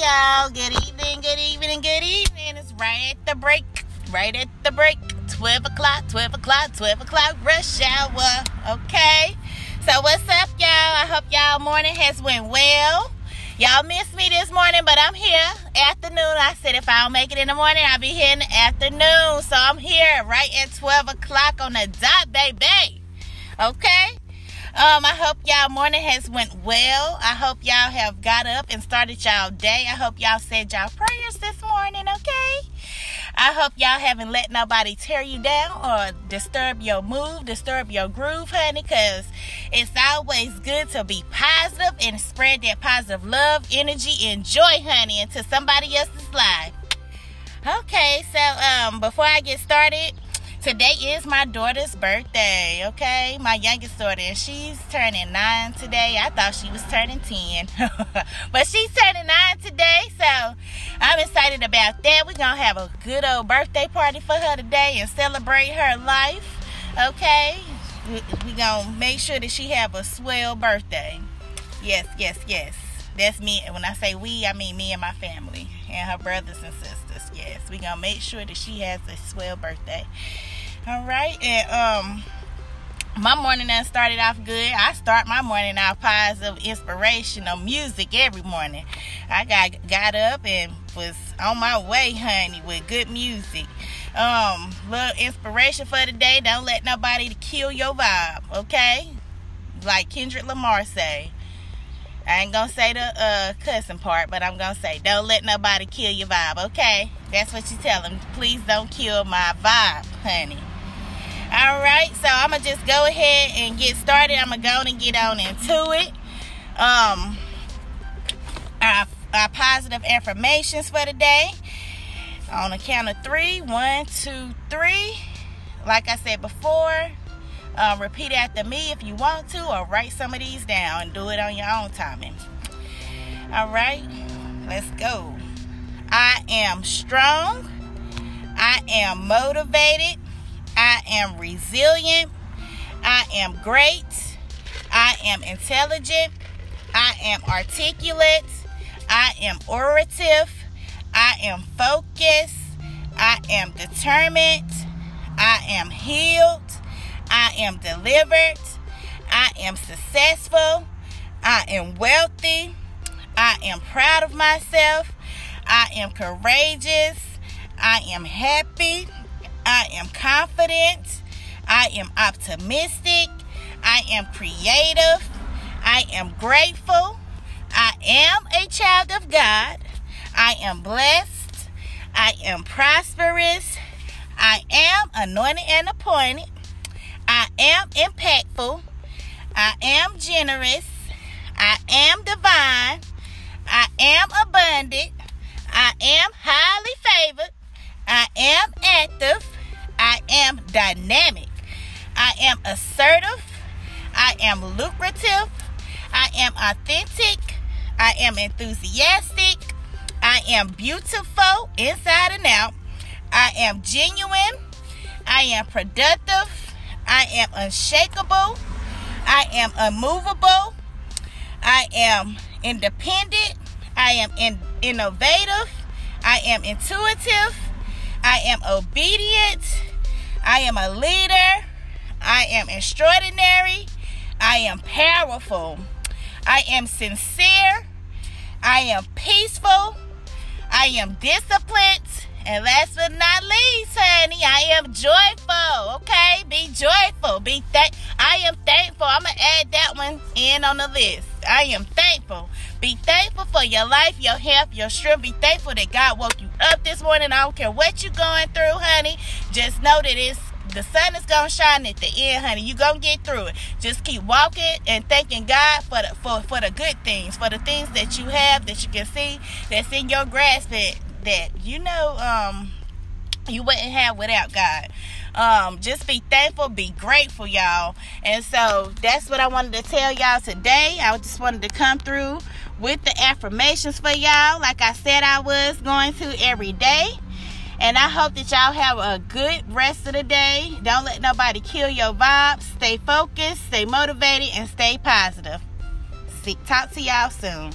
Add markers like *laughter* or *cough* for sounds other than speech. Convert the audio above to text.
y'all. Good evening, good evening, good evening. It's right at the break, right at the break. 12 o'clock, 12 o'clock, 12 o'clock, rush hour. Okay? So, what's up, y'all? I hope y'all morning has went well. Y'all missed me this morning, but I'm here. Afternoon. I said if I don't make it in the morning, I'll be here in the afternoon. So, I'm here right at 12 o'clock on the dot, baby. Okay? Um, I hope y'all morning has went well. I hope y'all have got up and started y'all day. I hope y'all said y'all prayers this morning, okay? I hope y'all haven't let nobody tear you down or disturb your move, disturb your groove, honey, because it's always good to be positive and spread that positive love, energy, and joy, honey, into somebody else's life. Okay, so um, before I get started, Today is my daughter's birthday, okay? My youngest daughter, and she's turning nine today. I thought she was turning 10, *laughs* but she's turning nine today, so I'm excited about that. We're gonna have a good old birthday party for her today and celebrate her life, okay? We're gonna make sure that she have a swell birthday. Yes, yes, yes. That's me. When I say we, I mean me and my family and her brothers and sisters. Yes, we're gonna make sure that she has a swell birthday. All right, and um, my morning done started off good. I start my morning off positive, inspirational music every morning. I got got up and was on my way, honey, with good music. Um, little inspiration for the day. Don't let nobody kill your vibe, okay? Like Kendrick Lamar say. I ain't gonna say the uh, cussing part, but I'm gonna say, don't let nobody kill your vibe, okay? That's what you tell them. Please don't kill my vibe, honey. All right, so I'm gonna just go ahead and get started. I'm gonna go and get on into it. Um, our, our positive affirmations for the day. On a count of three, one, two, three. Like I said before, um, repeat after me if you want to, or write some of these down and do it on your own timing. All right, let's go. I am strong. I am motivated. I am resilient. I am great. I am intelligent. I am articulate. I am orative. I am focused. I am determined. I am healed. I am delivered. I am successful. I am wealthy. I am proud of myself. I am courageous. I am happy. Am confident. I am optimistic. I am creative. I am grateful. I am a child of God. I am blessed. I am prosperous. I am anointed and appointed. I am impactful. I am generous. I am divine. I am abundant. I am highly am lucrative. I am authentic. I am enthusiastic. I am beautiful inside and out. I am genuine. I am productive. I am unshakable. I am unmovable. I am independent. I am in- innovative. I am intuitive. I am obedient. I am a leader. I am extraordinary. I am powerful. I am sincere. I am peaceful. I am disciplined. And last but not least, honey, I am joyful. Okay, be joyful. Be thank. I am thankful. I'm gonna add that one in on the list. I am thankful. Be thankful for your life, your health, your strength. Be thankful that God woke you up this morning. I don't care what you're going through, honey. Just know that it's the sun is gonna shine at the end, honey. You gonna get through it. Just keep walking and thanking God for the for, for the good things, for the things that you have that you can see that's in your grasp that that you know um you wouldn't have without God. Um, just be thankful, be grateful, y'all. And so that's what I wanted to tell y'all today. I just wanted to come through with the affirmations for y'all, like I said I was going to every day. And I hope that y'all have a good rest of the day. Don't let nobody kill your vibes. Stay focused, stay motivated, and stay positive. See, talk to y'all soon.